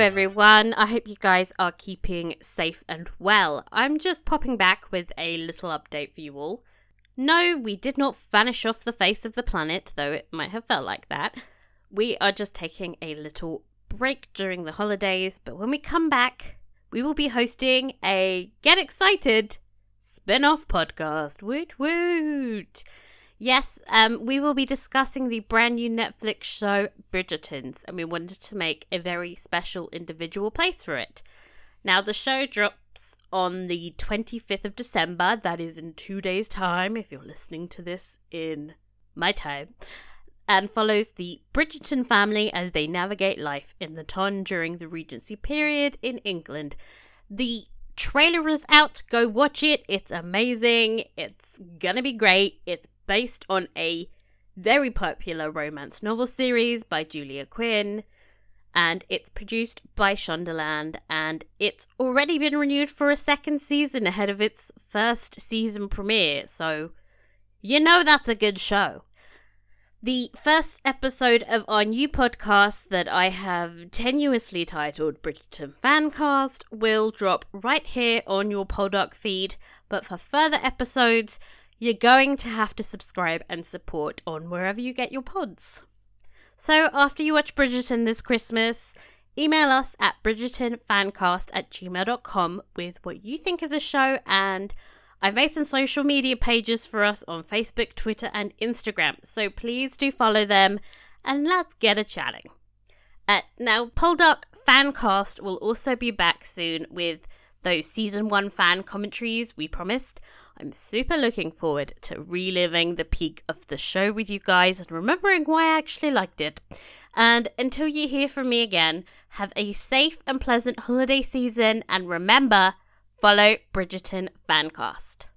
everyone. I hope you guys are keeping safe and well. I'm just popping back with a little update for you all. No, we did not vanish off the face of the planet, though it might have felt like that. We are just taking a little break during the holidays, but when we come back, we will be hosting a get excited spin off podcast. Woot woot! Yes, um, we will be discussing the brand new Netflix show Bridgertons, and we wanted to make a very special individual place for it. Now, the show drops on the 25th of December, that is in two days' time, if you're listening to this in my time, and follows the Bridgerton family as they navigate life in the ton during the Regency period in England. The trailer is out, go watch it, it's amazing, it's gonna be great, it's based on a very popular romance novel series by Julia Quinn. And it's produced by Shondaland, and it's already been renewed for a second season ahead of its first season premiere. So, you know that's a good show. The first episode of our new podcast that I have tenuously titled Bridgerton Fancast will drop right here on your Poldark feed. But for further episodes, you're going to have to subscribe and support on wherever you get your pods. So after you watch Bridgerton this Christmas, email us at bridgertonfancast at gmail.com with what you think of the show and I've made some social media pages for us on Facebook, Twitter, and Instagram, so please do follow them and let's get a chatting. Uh, now, Poldark Fancast will also be back soon with those season one fan commentaries we promised. I'm super looking forward to reliving the peak of the show with you guys and remembering why I actually liked it. And until you hear from me again, have a safe and pleasant holiday season and remember, follow Bridgerton Fancast.